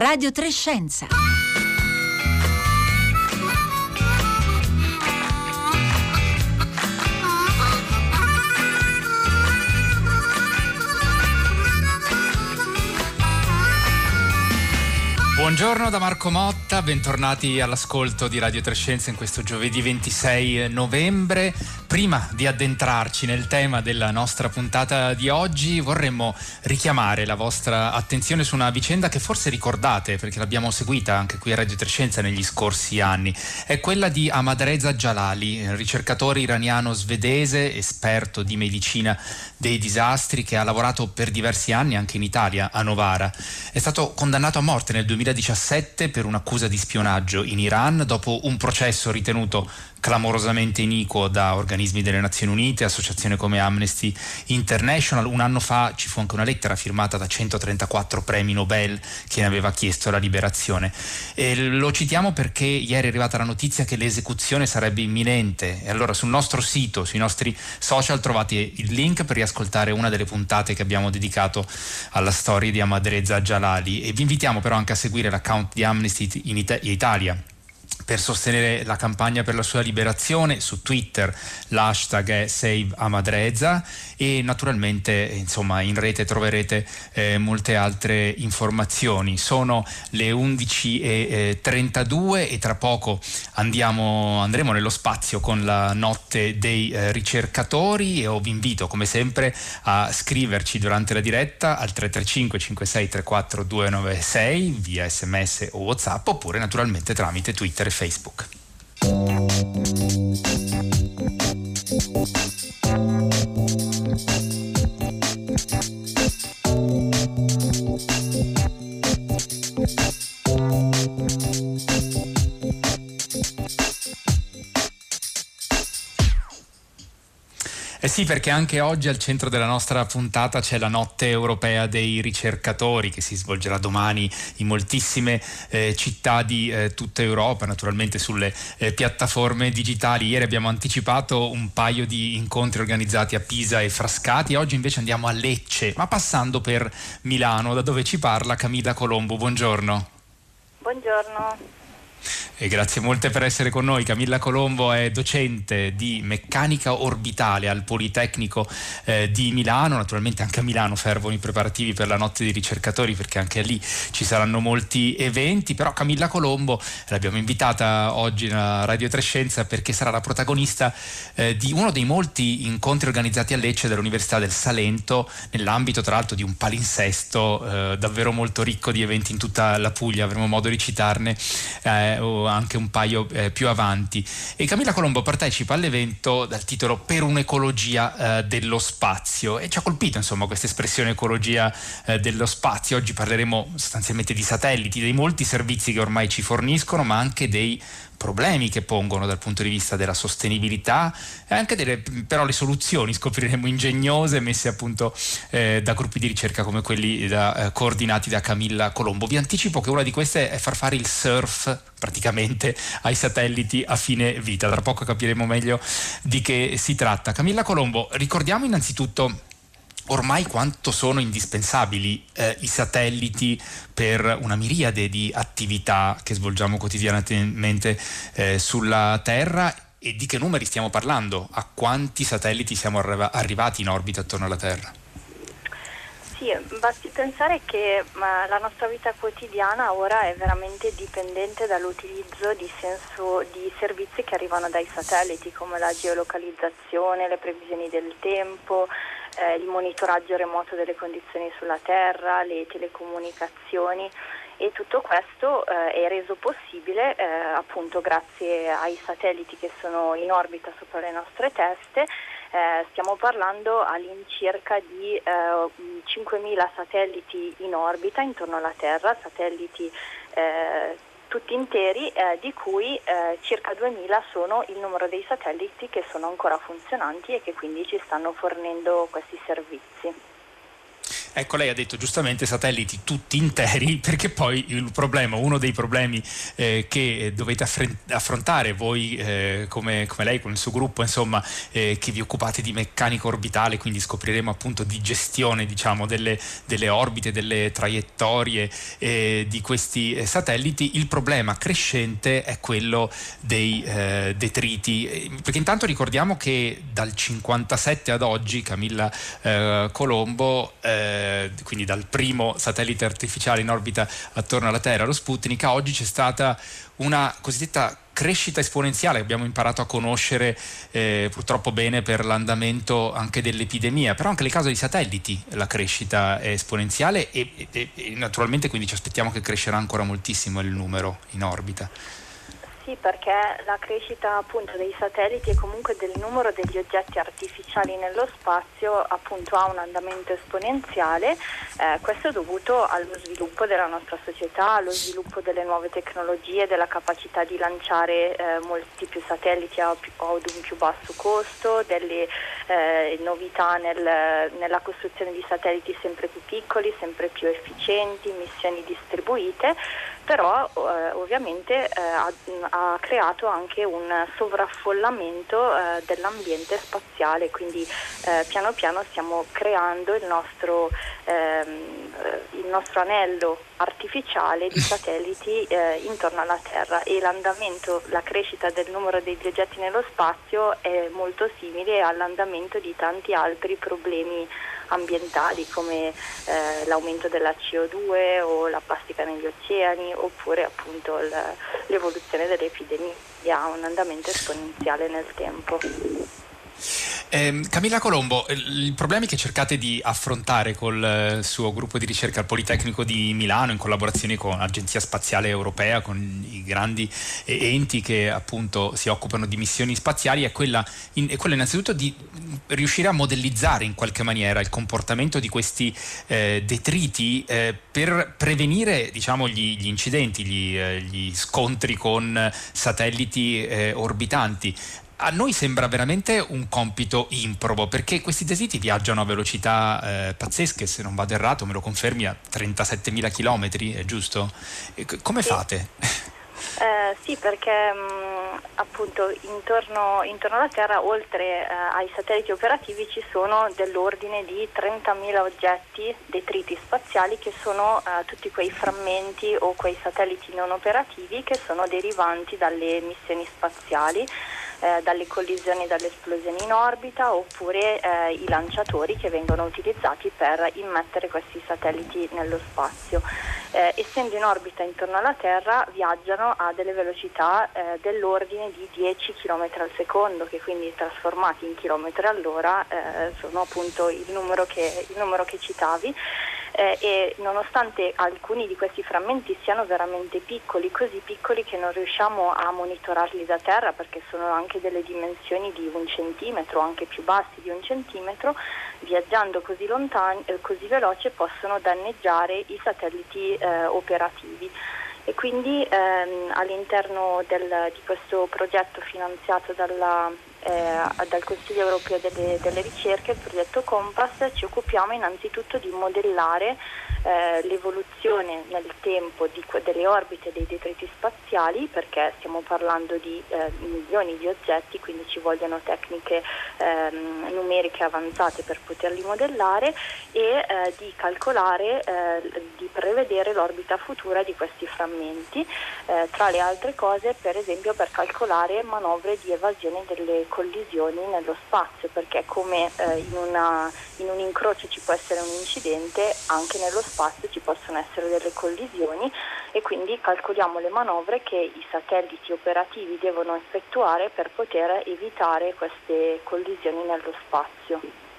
Radio Trescenza. Buongiorno da Marco Motta, bentornati all'ascolto di Radio Trescenza in questo giovedì 26 novembre. Prima di addentrarci nel tema della nostra puntata di oggi vorremmo richiamare la vostra attenzione su una vicenda che forse ricordate perché l'abbiamo seguita anche qui a Radio Trescenza negli scorsi anni. È quella di Ahmadreza Jalali, ricercatore iraniano-svedese, esperto di medicina dei disastri che ha lavorato per diversi anni anche in Italia, a Novara. È stato condannato a morte nel 2017 per un'accusa di spionaggio in Iran dopo un processo ritenuto clamorosamente iniquo da organismi delle Nazioni Unite, associazioni come Amnesty International. Un anno fa ci fu anche una lettera firmata da 134 premi Nobel che ne aveva chiesto la liberazione. E lo citiamo perché ieri è arrivata la notizia che l'esecuzione sarebbe imminente e allora sul nostro sito, sui nostri social trovate il link per riascoltare una delle puntate che abbiamo dedicato alla storia di Amadreza Jalali e vi invitiamo però anche a seguire l'account di Amnesty in Italia per sostenere la campagna per la sua liberazione. Su Twitter l'hashtag è Save Amadreza e naturalmente insomma, in rete troverete eh, molte altre informazioni. Sono le 11.32 e, e tra poco andiamo, andremo nello spazio con la notte dei eh, ricercatori e vi invito come sempre a scriverci durante la diretta al 335 5634 296 via sms o whatsapp oppure naturalmente tramite Twitter e Facebook. Sì, perché anche oggi al centro della nostra puntata c'è la notte europea dei ricercatori che si svolgerà domani in moltissime eh, città di eh, tutta Europa, naturalmente sulle eh, piattaforme digitali. Ieri abbiamo anticipato un paio di incontri organizzati a Pisa e Frascati, oggi invece andiamo a Lecce, ma passando per Milano, da dove ci parla Camilla Colombo. Buongiorno. Buongiorno. E grazie molte per essere con noi. Camilla Colombo è docente di meccanica orbitale al Politecnico eh, di Milano. Naturalmente anche a Milano fervono i preparativi per la notte dei ricercatori perché anche lì ci saranno molti eventi. Però Camilla Colombo l'abbiamo invitata oggi a Radio Trescenza perché sarà la protagonista eh, di uno dei molti incontri organizzati a Lecce dall'Università del Salento nell'ambito tra l'altro di un palinsesto eh, davvero molto ricco di eventi in tutta la Puglia. Avremo modo di citarne eh, anche un paio eh, più avanti. E Camilla Colombo partecipa all'evento dal titolo Per un'ecologia eh, dello spazio e ci ha colpito insomma questa espressione ecologia eh, dello spazio. Oggi parleremo sostanzialmente di satelliti, dei molti servizi che ormai ci forniscono, ma anche dei problemi che pongono dal punto di vista della sostenibilità e anche delle però le soluzioni scopriremo ingegnose messe appunto eh, da gruppi di ricerca come quelli da, eh, coordinati da Camilla Colombo. Vi anticipo che una di queste è far fare il surf praticamente ai satelliti a fine vita. Tra poco capiremo meglio di che si tratta. Camilla Colombo, ricordiamo innanzitutto ormai quanto sono indispensabili eh, i satelliti per una miriade di attività che svolgiamo quotidianamente eh, sulla Terra e di che numeri stiamo parlando? A quanti satelliti siamo arri- arrivati in orbita attorno alla Terra? Sì, basti pensare che la nostra vita quotidiana ora è veramente dipendente dall'utilizzo di, senso, di servizi che arrivano dai satelliti come la geolocalizzazione, le previsioni del tempo, eh, il monitoraggio remoto delle condizioni sulla Terra, le telecomunicazioni e tutto questo eh, è reso possibile eh, appunto grazie ai satelliti che sono in orbita sopra le nostre teste. Eh, stiamo parlando all'incirca di eh, 5.000 satelliti in orbita intorno alla Terra, satelliti eh, tutti interi, eh, di cui eh, circa 2000 sono il numero dei satelliti che sono ancora funzionanti e che quindi ci stanno fornendo questi servizi. Ecco, lei ha detto giustamente satelliti tutti interi, perché poi il problema, uno dei problemi eh, che dovete affrontare voi eh, come, come, lei, con il suo gruppo, insomma, eh, che vi occupate di meccanica orbitale, quindi scopriremo appunto di gestione diciamo, delle, delle orbite, delle traiettorie eh, di questi eh, satelliti, il problema crescente è quello dei eh, detriti, perché intanto ricordiamo che dal 57 ad oggi Camilla Colombo eh, quindi dal primo satellite artificiale in orbita attorno alla Terra, lo Sputnik, a oggi c'è stata una cosiddetta crescita esponenziale abbiamo imparato a conoscere eh, purtroppo bene per l'andamento anche dell'epidemia, però anche nel caso dei satelliti la crescita è esponenziale e, e, e naturalmente quindi ci aspettiamo che crescerà ancora moltissimo il numero in orbita. Sì, perché la crescita appunto dei satelliti e comunque del numero degli oggetti artificiali nello spazio appunto ha un andamento esponenziale, eh, questo è dovuto allo sviluppo della nostra società, allo sviluppo delle nuove tecnologie, della capacità di lanciare eh, molti più satelliti ad un più basso costo, delle eh, novità nel, nella costruzione di satelliti sempre più piccoli, sempre più efficienti, missioni distribuite però eh, ovviamente eh, ha, ha, creato anche un sovraffollamento eh, dell'ambiente spaziale, quindi eh, piano piano stiamo creando il nostro, ehm, il nostro anello artificiale di satelliti eh, intorno alla Terra. E l'andamento, la crescita del numero degli oggetti nello spazio è molto simile all'andamento di tanti altri problemi ambientali come eh, l'aumento della CO2 o la plastica negli oceani oppure appunto l'evoluzione delle epidemie ha un andamento esponenziale nel tempo. Eh, Camilla Colombo, i problemi che cercate di affrontare col eh, suo gruppo di ricerca al Politecnico di Milano in collaborazione con l'Agenzia Spaziale Europea, con i grandi eh, enti che appunto si occupano di missioni spaziali, è quella, in, è quella innanzitutto di riuscire a modellizzare in qualche maniera il comportamento di questi eh, detriti eh, per prevenire diciamo, gli, gli incidenti, gli, eh, gli, scontri con satelliti orbitanti a noi sembra veramente un compito improbo perché questi detriti viaggiano a velocità eh, pazzesche, se non vado errato me lo confermi a 37.000 km, è giusto? come fate? Eh, sì, perché mh, mm, appunto intorno, intorno, alla Terra, oltre eh, ai satelliti operativi, ci sono dell'ordine di 30.000 oggetti, detriti spaziali, che sono eh, tutti quei frammenti o quei satelliti non operativi che sono derivanti dalle missioni spaziali eh, dalle collisioni e dalle esplosioni in orbita oppure eh, i lanciatori che vengono utilizzati per immettere questi satelliti nello spazio. Eh, essendo in orbita intorno alla Terra viaggiano a delle velocità eh, dell'ordine di 10 km al secondo che quindi trasformati in chilometri all'ora eh, sono appunto il numero che, il numero che citavi eh, e nonostante alcuni di questi frammenti siano veramente piccoli, così piccoli che non riusciamo a monitorarli da terra perché sono anche delle dimensioni di un centimetro, anche più bassi di un centimetro, viaggiando così, lontani, eh, così veloce possono danneggiare i satelliti eh, operativi. E quindi ehm, all'interno del, di questo progetto finanziato dalla, eh, dal Consiglio europeo delle, delle, ricerche, il progetto Compass, ci occupiamo innanzitutto di modellare eh, l'evoluzione nel tempo di, delle orbite dei detriti spaziali perché stiamo parlando di eh, milioni di oggetti, quindi ci vogliono tecniche ehm, numeriche avanzate per poterli modellare e eh, di calcolare, eh, di prevedere l'orbita futura di questi frammenti, eh, tra le altre cose per esempio per calcolare manovre di evasione delle collisioni nello spazio perché come eh, in, una, in un incrocio ci può essere un incidente anche nello spazio ci possono essere delle collisioni e quindi calcoliamo le manovre che i satelliti operativi devono effettuare per poter evitare queste collisioni nello spazio.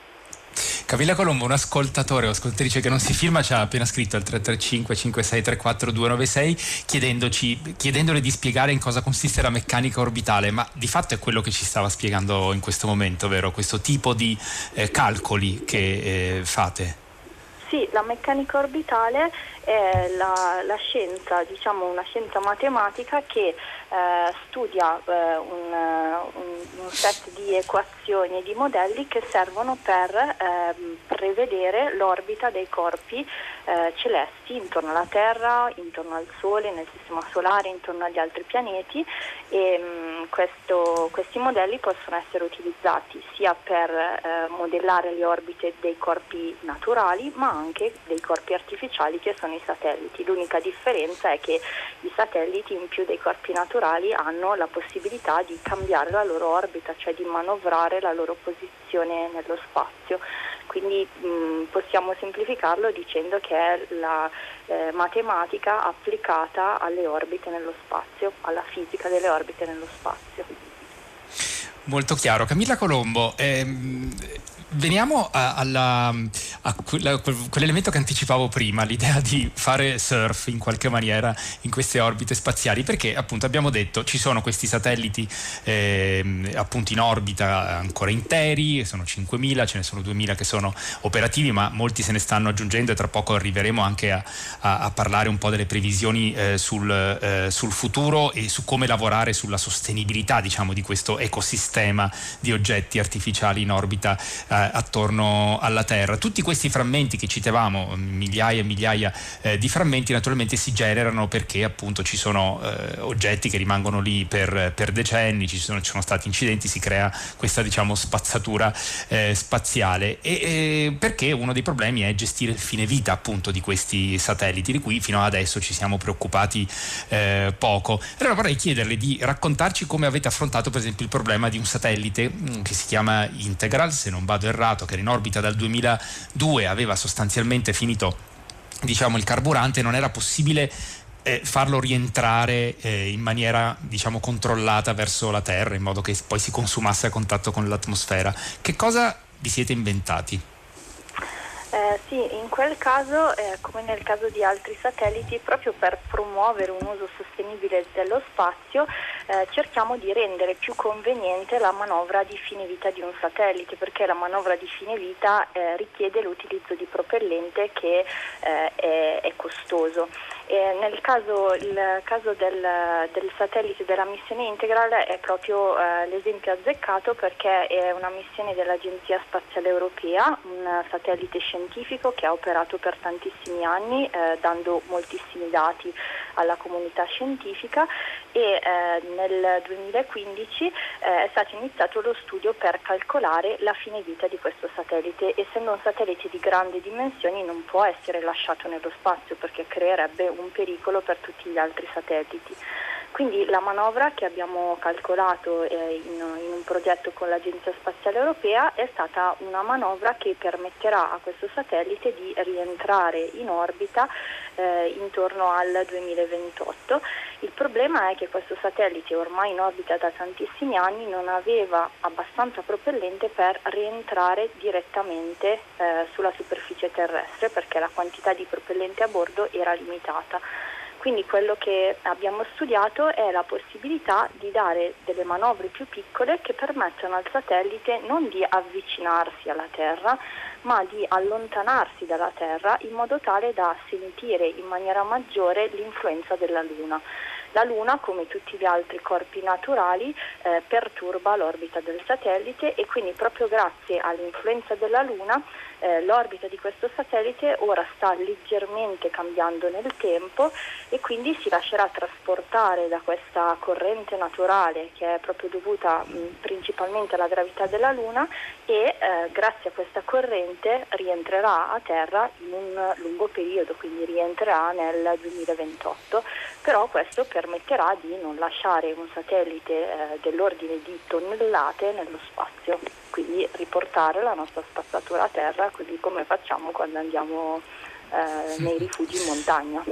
Camilla Colombo, un ascoltatore o ascoltatrice che non si firma, ci ha appena scritto al 335 5634 296 chiedendoci, chiedendole di spiegare in cosa consiste la meccanica orbitale, ma di fatto è quello che ci stava spiegando in questo momento, vero? Questo tipo di eh, calcoli che eh, fate. Sì, la meccanica orbitale è la, la scienza, diciamo una scienza matematica che eh, studia eh, un, un, un, set di equazioni e di modelli che servono per eh, prevedere l'orbita dei corpi eh, celesti intorno alla Terra, intorno al Sole, nel Sistema Solare, intorno agli altri pianeti e mh, mm, questo, questi modelli possono essere utilizzati sia per eh, modellare le orbite dei corpi naturali ma anche dei corpi artificiali che sono i satelliti. L'unica differenza è che i satelliti in più dei corpi naturali hanno la possibilità di cambiare la loro orbita, cioè di manovrare la loro posizione nello spazio. Quindi mh, possiamo semplificarlo dicendo che è la eh, matematica applicata alle orbite nello spazio, alla fisica delle orbite nello spazio. Molto chiaro. Camilla Colombo, ehm, Veniamo a, alla, a quell'elemento che anticipavo prima, l'idea di fare surf in qualche maniera in queste orbite spaziali, perché appunto abbiamo detto ci sono questi satelliti eh, appunto in orbita ancora interi, sono 5.000, ce ne sono 2.000 che sono operativi, ma molti se ne stanno aggiungendo e tra poco arriveremo anche a, a, a parlare un po' delle previsioni eh, sul, eh, sul, futuro e su come lavorare sulla sostenibilità diciamo, di questo ecosistema di oggetti artificiali in orbita eh, attorno alla Terra. Tutti questi frammenti che citavamo, migliaia e migliaia eh, di frammenti, naturalmente si generano perché appunto ci sono eh, oggetti che rimangono lì per, per decenni, ci sono, ci sono, stati incidenti, si crea questa diciamo spazzatura eh, spaziale e, perché uno dei problemi è gestire il fine vita appunto di questi satelliti di cui fino ad adesso ci siamo preoccupati eh, poco. Allora vorrei chiederle di raccontarci come avete affrontato per esempio il problema di un satellite mm, che si chiama Integral, se non vado errato, che era in orbita dal 2002, aveva sostanzialmente finito diciamo, il carburante, non era possibile eh, farlo rientrare eh, in maniera diciamo, controllata verso la Terra, in modo che poi si consumasse a contatto con l'atmosfera. Che cosa vi siete inventati? Eh, sì, in quel caso, eh, come nel caso di altri satelliti, proprio per promuovere un uso sostenibile dello spazio, eh, cerchiamo di rendere più conveniente la manovra di fine vita di un satellite, perché la manovra di fine vita eh, richiede l'utilizzo di propellente che eh, è, è costoso. Eh, nel caso, il caso del, del, satellite della missione Integral è proprio eh, l'esempio azzeccato perché è una missione dell'Agenzia Spaziale Europea, un satellite scientifico che ha operato per tantissimi anni eh, dando moltissimi dati alla comunità scientifica e eh, nel 2015 eh, è stato iniziato lo studio per calcolare la fine vita di questo satellite. Essendo un satellite di grandi dimensioni non può essere lasciato nello spazio perché creerebbe un un pericolo per tutti gli altri satelliti. Quindi la manovra che abbiamo calcolato eh, in, in, un progetto con l'Agenzia Spaziale Europea è stata una manovra che permetterà a questo satellite di rientrare in orbita eh, intorno al 2028. Il problema è che questo satellite ormai in orbita da tantissimi anni non aveva abbastanza propellente per rientrare direttamente eh, sulla superficie terrestre perché la quantità di propellente a bordo era limitata. Quindi quello che abbiamo studiato è la possibilità di dare delle manovre più piccole che permettono al satellite non di avvicinarsi alla Terra, ma di allontanarsi dalla Terra in modo tale da sentire in maniera maggiore l'influenza della Luna. La Luna, come tutti gli altri corpi naturali, eh, perturba l'orbita del satellite e quindi proprio grazie all'influenza della Luna eh, l'orbita di questo satellite ora sta leggermente cambiando nel tempo e quindi si lascerà trasportare da questa corrente naturale che è proprio dovuta mh, principalmente alla gravità della Luna e eh, grazie a questa corrente rientrerà a Terra in un lungo periodo, quindi rientrerà nel 2028, però questo permetterà di non lasciare un satellite eh, dell'ordine di tonnellate nello spazio quindi riportare la nostra spazzatura a terra così come facciamo quando andiamo eh, nei rifugi in montagna.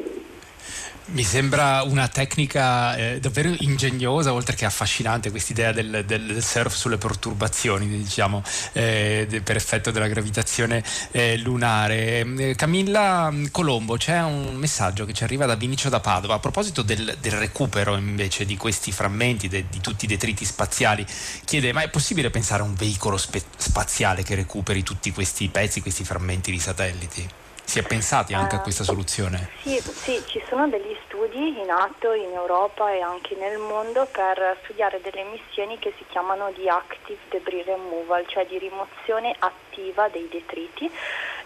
Mi sembra una tecnica eh, davvero ingegnosa, oltre che affascinante, questa idea del, del, surf sulle perturbazioni, diciamo, eh, per effetto della gravitazione eh, lunare. Eh, Camilla Colombo, c'è un messaggio che ci arriva da Vinicio da Padova a proposito del, del recupero invece di questi frammenti, de, di tutti i detriti spaziali. Chiede: ma è possibile pensare a un veicolo spe- spaziale che recuperi tutti questi pezzi, questi frammenti di satelliti? Si è pensati anche a questa soluzione? Sì, sì, ci sono degli studi in atto in Europa e anche nel mondo per studiare delle missioni che si chiamano di active debris removal, cioè di rimozione attiva dei detriti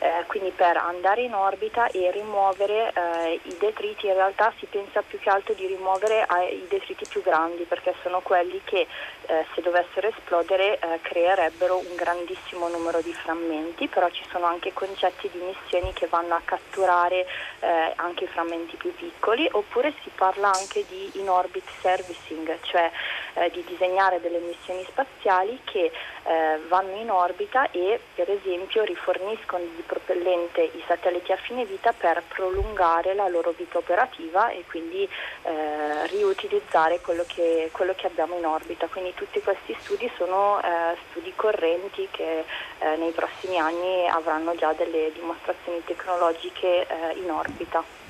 eh, quindi per andare in orbita e rimuovere eh, i detriti, in realtà si pensa più che altro di rimuovere eh, i detriti più grandi perché sono quelli che eh, se dovessero esplodere eh, creerebbero un grandissimo numero di frammenti, però ci sono anche concetti di missioni che vanno a catturare eh, anche i frammenti più piccoli, oppure si parla anche di in-orbit servicing, cioè di disegnare delle missioni spaziali che vanno in orbita e per esempio riforniscono di propellente i satelliti a fine vita per prolungare la loro vita operativa e quindi eh, riutilizzare quello che, quello che, abbiamo in orbita. Quindi tutti questi studi sono eh, studi correnti che eh, nei prossimi anni avranno già delle dimostrazioni tecnologiche eh, in orbita.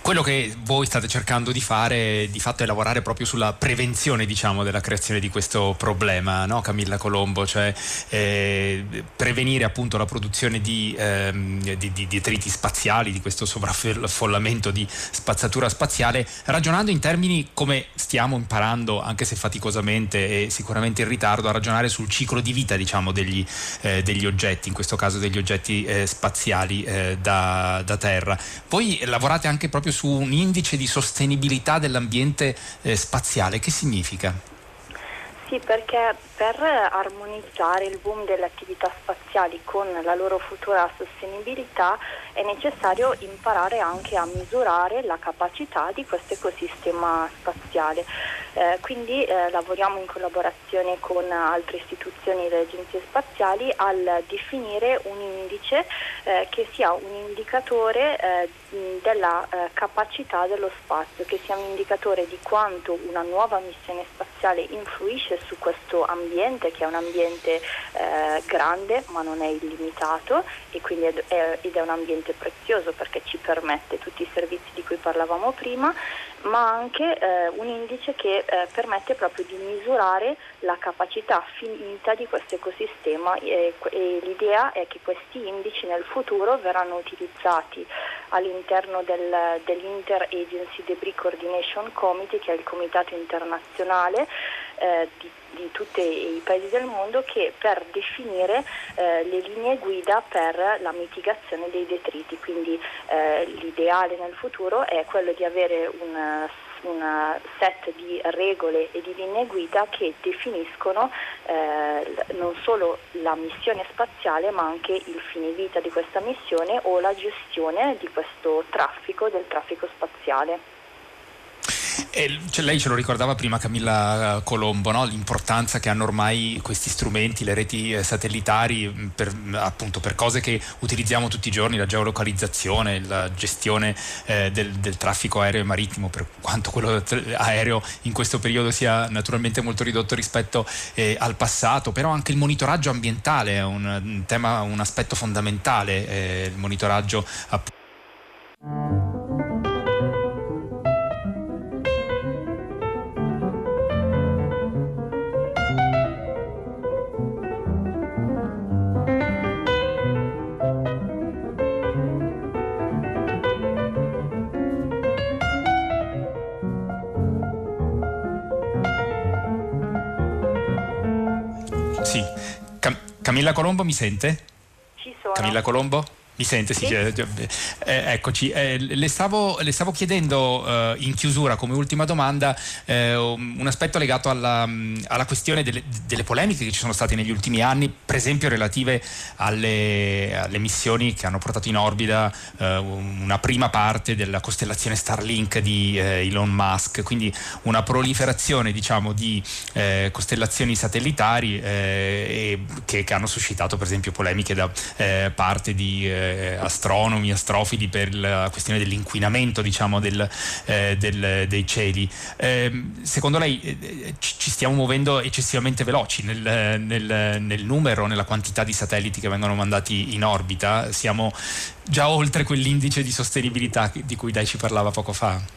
Quello che voi state cercando di fare di fatto è lavorare proprio sulla prevenzione diciamo, della creazione di questo problema, no? Camilla Colombo, cioè eh, prevenire appunto la produzione di, ehm, di, di, detriti spaziali, di questo sovraffollamento di spazzatura spaziale, ragionando in termini come stiamo imparando, anche se faticosamente e sicuramente in ritardo, a ragionare sul ciclo di vita diciamo, degli, eh, degli, oggetti, in questo caso degli oggetti eh, spaziali eh, da, da terra. Voi lavorate anche proprio su un indice di sostenibilità dell'ambiente eh, spaziale. Che significa? Sì, perché per armonizzare il boom delle attività spaziali con la loro futura sostenibilità è necessario imparare anche a misurare la capacità di questo ecosistema spaziale. Eh, quindi eh, lavoriamo in collaborazione con altre istituzioni e agenzie spaziali al definire un indice eh, che sia un indicatore eh, della eh, capacità dello spazio, che sia un indicatore di quanto una nuova missione spaziale influisce su questo ambiente, che è un ambiente eh, grande ma non è illimitato è, è, ed è un ambiente prezioso perché ci permette tutti i servizi di cui parlavamo prima, ma anche eh, un indice che eh, permette proprio di misurare la capacità finita di questo ecosistema e, e l'idea è che questi indici nel futuro verranno utilizzati all'interno del, dell'Inter-Agency Debris Coordination Committee, che è il comitato internazionale eh, di, di, tutti i paesi del mondo, che per definire eh, le linee guida per la mitigazione dei detriti. Quindi eh, l'ideale nel futuro è quello di avere un un set di regole e di linee guida che definiscono eh, non solo la missione spaziale ma anche il fine vita di questa missione o la gestione di questo traffico, del traffico spaziale. E, cioè, lei ce lo ricordava prima Camilla Colombo, no? l'importanza che hanno ormai questi strumenti, le reti eh, satellitari mm, per, appunto, per cose che utilizziamo tutti i giorni, la geolocalizzazione, la gestione eh, del, del, traffico aereo e marittimo, per quanto quello aereo in questo periodo sia naturalmente molto ridotto rispetto eh, al passato, però anche il monitoraggio ambientale è un, un tema, un aspetto fondamentale, eh, il monitoraggio appunto Camilla Colombo mi sente? Ci sono. Camilla Colombo? Mi sente? Sì, sì. Eh, eh, eccoci. Eh, le, stavo, le, stavo, chiedendo eh, in chiusura come ultima domanda eh, un aspetto legato alla, alla questione delle, delle, polemiche che ci sono state negli ultimi anni, per esempio relative alle, alle missioni che hanno portato in orbita eh, una prima parte della costellazione Starlink di Elon Musk, quindi una proliferazione diciamo, di costellazioni satellitari che, che, hanno suscitato per esempio polemiche da parte di eh, astronomi, astrofili per la questione dell'inquinamento diciamo, del, eh, del, dei cieli. Eh, secondo lei eh, ci stiamo muovendo eccessivamente veloci nel, nel, nel numero, nella quantità di satelliti che vengono mandati in orbita? Siamo già oltre quell'indice di sostenibilità di cui lei ci parlava poco fa?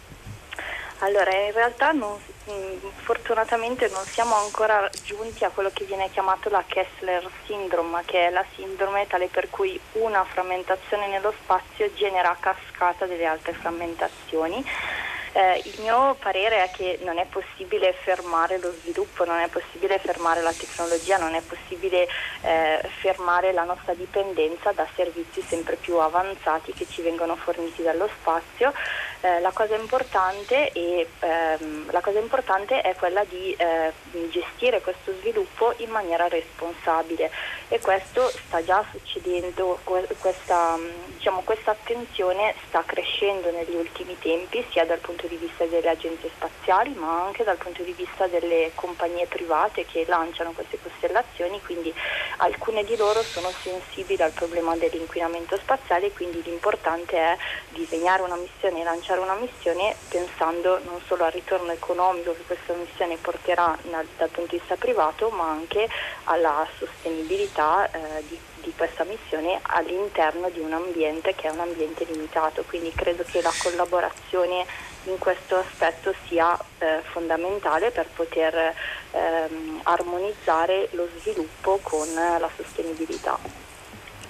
Allora, in realtà non, mm, fortunatamente non siamo ancora giunti a quello che viene chiamato la Kessler syndrome, che è la sindrome tale per cui una frammentazione nello spazio genera cascata delle altre frammentazioni. Eh, il mio parere è che non è possibile fermare lo sviluppo, non è possibile fermare la tecnologia, non è possibile eh, fermare la nostra dipendenza da servizi sempre più avanzati che ci vengono forniti dallo spazio. Eh, la, cosa e, ehm, la, cosa importante è quella di eh, gestire questo sviluppo in maniera responsabile. E questo sta già succedendo, questa, diciamo, questa attenzione sta crescendo negli ultimi tempi sia dal punto di vista delle agenzie spaziali ma anche dal punto di vista delle compagnie private che lanciano queste costellazioni, quindi alcune di loro sono sensibili al problema dell'inquinamento spaziale, quindi l'importante è disegnare una missione e lanciare una missione pensando non solo al ritorno economico che questa missione porterà dal, dal punto di vista privato ma anche alla sostenibilità eh, di di questa missione all'interno di un ambiente che è un ambiente limitato, quindi credo che la collaborazione in questo aspetto sia eh, fondamentale per poter ehm, armonizzare lo sviluppo con la sostenibilità.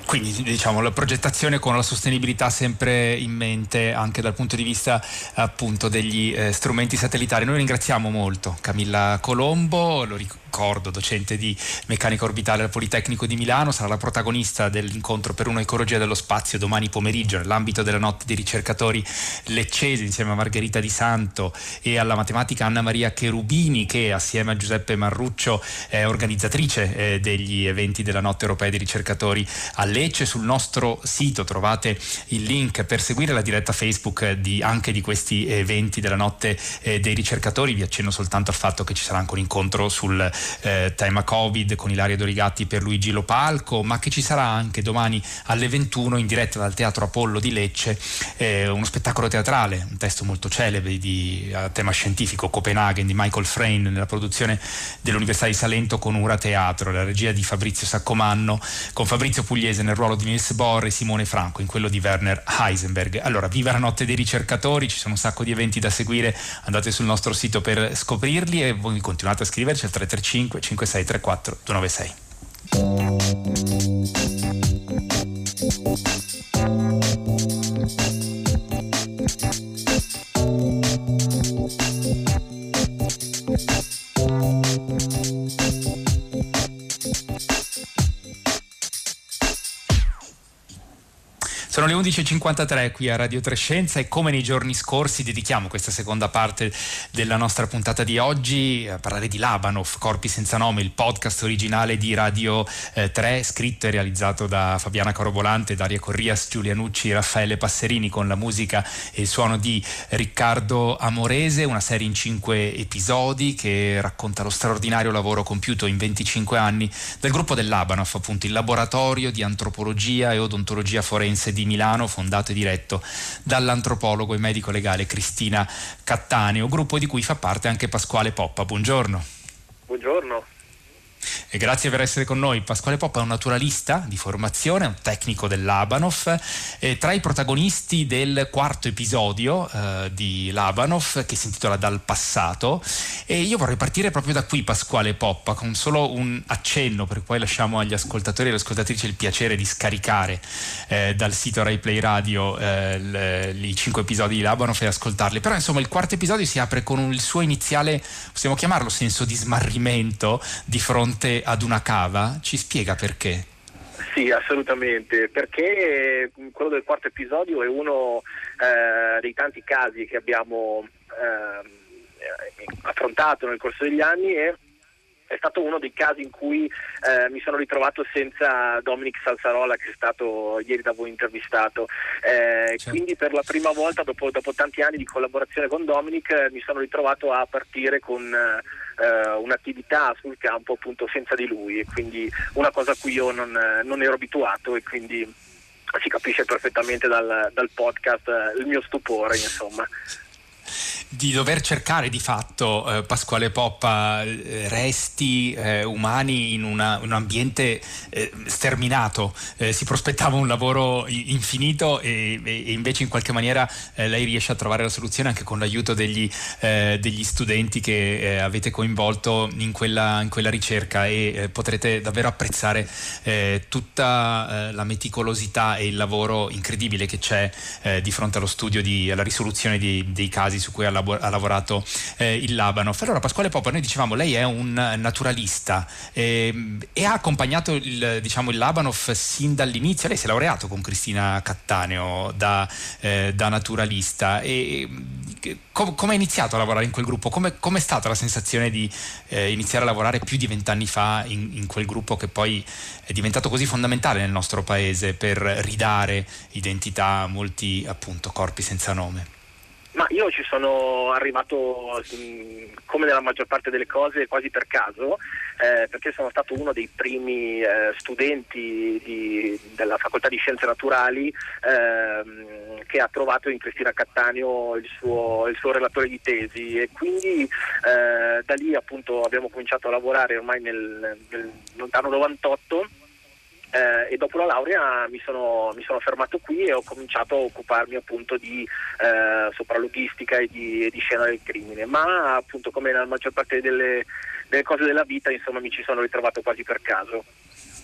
Quindi diciamo la progettazione con la sostenibilità sempre in mente anche dal punto di vista appunto degli eh, strumenti satellitari. Noi ringraziamo molto Camilla Colombo, lo ricordo Cordo, docente di meccanica orbitale al Politecnico di Milano, sarà la protagonista dell'incontro per un'ecologia dello spazio domani pomeriggio nell'ambito della notte dei ricercatori leccesi insieme a Margherita Di Santo e alla matematica Anna Maria Cherubini che assieme a Giuseppe Marruccio è organizzatrice eh, degli eventi della notte europea dei ricercatori a Lecce. Sul nostro sito trovate il link per seguire la diretta Facebook di, anche di questi eventi della notte eh, dei ricercatori. Vi accenno soltanto al fatto che ci sarà anche un incontro sul eh, tema Covid con Ilaria Dorigatti per Luigi Lopalco, ma che ci sarà anche domani alle 21 in diretta dal Teatro Apollo di Lecce eh, uno spettacolo teatrale, un testo molto celebre di, a tema scientifico, Copenaghen di Michael Frayn nella produzione dell'Università di Salento con Ura Teatro, la regia di Fabrizio Saccomanno, con Fabrizio Pugliese nel ruolo di Nils Bohr e Simone Franco in quello di Werner Heisenberg. Allora, viva la notte dei ricercatori, ci sono un sacco di eventi da seguire, andate sul nostro sito per scoprirli e voi continuate a scriverci al 335 335 5634 296. 11.53 qui a Radio Trescenza e come nei giorni scorsi dedichiamo questa seconda parte della nostra puntata di oggi a parlare di Labanov, Corpi senza nome, il podcast originale di Radio eh, 3, scritto e realizzato da Fabiana Carobolante, Daria Corrias, Giulia Nucci, Raffaele Passerini con la musica e il suono di Riccardo Amorese, una serie in cinque episodi che racconta lo straordinario lavoro compiuto in 25 anni del gruppo del Labanov, appunto il laboratorio di antropologia e odontologia forense di Milano, fondato e diretto dall'antropologo e medico legale Cristina Cattaneo, gruppo di cui fa parte anche Pasquale Poppa. Buongiorno. Buongiorno. E grazie per essere con noi. Pasquale Poppa è un naturalista di formazione, un tecnico dell'Abanov, e tra i protagonisti del quarto episodio eh, di Labanov che si intitola Dal passato. E io vorrei partire proprio da qui, Pasquale Poppa, con solo un accenno, perché poi lasciamo agli ascoltatori e alle ascoltatrici il piacere di scaricare eh, dal sito Rai Play Radio eh, i cinque episodi di Labanov e ascoltarli. Però insomma il quarto episodio si apre con il suo iniziale, possiamo chiamarlo senso di smarrimento di fronte fronte ad una cava, ci spiega perché? Sì, assolutamente, perché quello del quarto episodio è uno eh, dei tanti casi che abbiamo eh, affrontato nel corso degli anni e è stato uno dei casi in cui eh, mi sono ritrovato senza Dominic Salsarola che è stato ieri da voi intervistato. Eh, certo. Quindi per la prima volta dopo, dopo, tanti anni di collaborazione con Dominic eh, mi sono ritrovato a partire con eh, un'attività sul campo appunto senza di lui e quindi una cosa a cui io non, non ero abituato e quindi si capisce perfettamente dal, dal podcast eh, il mio stupore insomma. Di dover cercare di fatto eh, Pasquale Poppa eh, resti eh, umani in, una, un ambiente eh, sterminato. Eh, si prospettava un lavoro infinito e, e invece in qualche maniera eh, lei riesce a trovare la soluzione anche con l'aiuto degli, degli studenti che avete coinvolto in quella, in quella ricerca e potrete davvero apprezzare tutta la meticolosità e il lavoro incredibile che c'è di fronte allo studio, di, alla risoluzione di, dei casi su cui ha, labo- ha lavorato eh, il Labanoff. Allora Pasquale Poppa, noi dicevamo, lei è un naturalista eh, e ha accompagnato il, diciamo, il Labanoff sin dall'inizio, lei si è laureato con Cristina Cattaneo da, eh, da naturalista e com- come ha iniziato a lavorare in quel gruppo? Come è stata la sensazione di eh, iniziare a lavorare più di vent'anni fa in, in quel gruppo che poi è diventato così fondamentale nel nostro paese per ridare identità a molti appunto corpi senza nome? Ma io ci sono arrivato, come nella maggior parte delle cose, quasi per caso, eh, perché sono stato uno dei primi eh, studenti di, della facoltà di scienze naturali eh, che ha trovato in Cristina Cattaneo il suo, il suo relatore di tesi. E quindi eh, da lì appunto abbiamo cominciato a lavorare ormai nel, nel lontano 98 eh, e dopo la laurea mi sono, mi sono, fermato qui e ho cominciato a occuparmi appunto di eh, sopralogistica e di, e di, scena del crimine, ma appunto come nella maggior parte delle, delle cose della vita insomma mi ci sono ritrovato quasi per caso.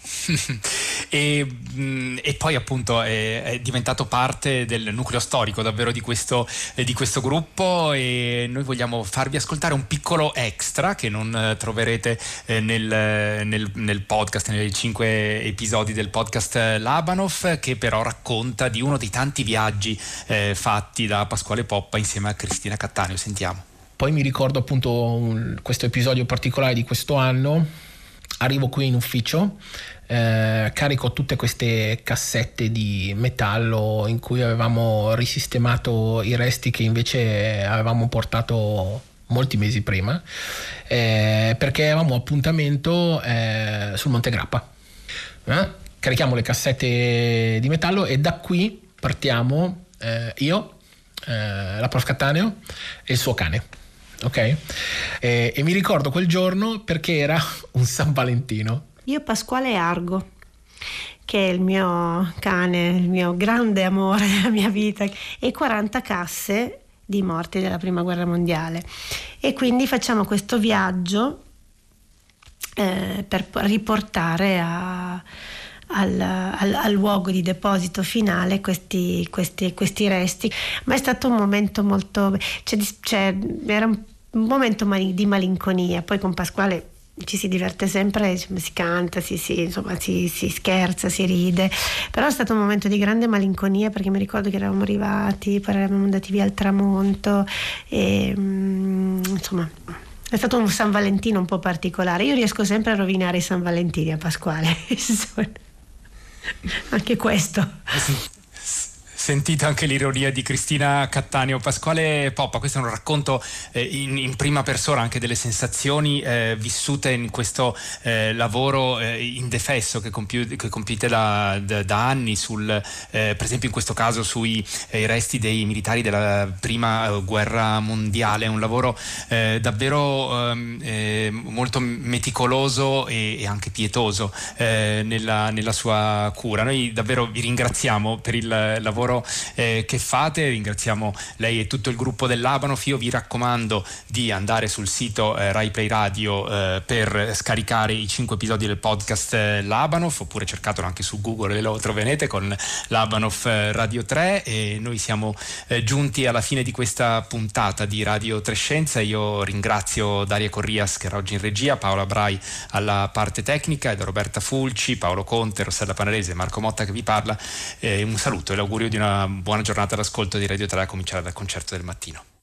e, mm, e, poi appunto è, è, diventato parte del nucleo storico davvero di questo, eh, di questo, gruppo e noi vogliamo farvi ascoltare un piccolo extra che non eh, troverete eh, nel, nel, nel, podcast, nei cinque episodi del podcast Labanov che però racconta di uno dei tanti viaggi eh, fatti da Pasquale Poppa insieme a Cristina Cattaneo. Sentiamo. Poi mi ricordo appunto un, questo episodio particolare di questo anno arrivo qui in ufficio eh, carico tutte queste cassette di metallo in cui avevamo risistemato i resti che invece avevamo portato molti mesi prima eh, perché avevamo appuntamento eh, sul Monte Grappa. Eh? carichiamo le cassette di metallo e da qui partiamo eh, io eh, la prof. Cattaneo e il suo cane ok? E, e mi ricordo quel giorno perché era un San Valentino io Pasquale Argo, che è il mio cane, il mio grande amore della mia vita, e 40 casse di morti della prima guerra mondiale. E quindi facciamo questo viaggio eh, per riportare a, al, al, al, luogo di deposito finale questi, questi, questi, resti. Ma è stato un momento molto... Cioè, cioè, era un momento di malinconia. Poi con Pasquale ci si diverte sempre, si canta, si, si, insomma, si, si, scherza, si ride, però è stato un momento di grande malinconia perché mi ricordo che eravamo arrivati, poi eravamo andati via al tramonto e mm, insomma è stato un San Valentino un po' particolare. Io riesco sempre a rovinare i San Valentini a Pasquale. Anche questo. Eh Sentite anche l'ironia di Cristina Cattaneo. Pasquale Poppa, questo è un racconto eh, in, in, prima persona anche delle sensazioni eh, vissute in questo eh, lavoro eh, indefesso che, compi- che compite da, da, da, anni, sul, eh, per esempio in questo caso sui eh, resti dei militari della prima guerra mondiale. È un lavoro davvero ehm, molto meticoloso e, e anche pietoso nella, nella sua cura. Noi davvero vi ringraziamo per il lavoro lavoro eh, che fate. Ringraziamo lei e tutto il gruppo dell'Abanof. Io vi raccomando di andare sul sito eh, Rai Radio eh, per scaricare i cinque episodi del podcast eh, L'Abanof oppure cercatelo anche su Google e lo troverete con l'Abanof eh, Radio 3 e noi siamo eh, giunti alla fine di questa puntata di Radio Trescenza. Io ringrazio Daria Corrias che era oggi in regia, Paola Brai alla parte tecnica ed Roberta Fulci, Paolo Conte, Rossella Panarese, Marco Motta che vi parla. un saluto e l'augurio di una buona giornata d'ascolto di Radio 3 a cominciare dal concerto del mattino.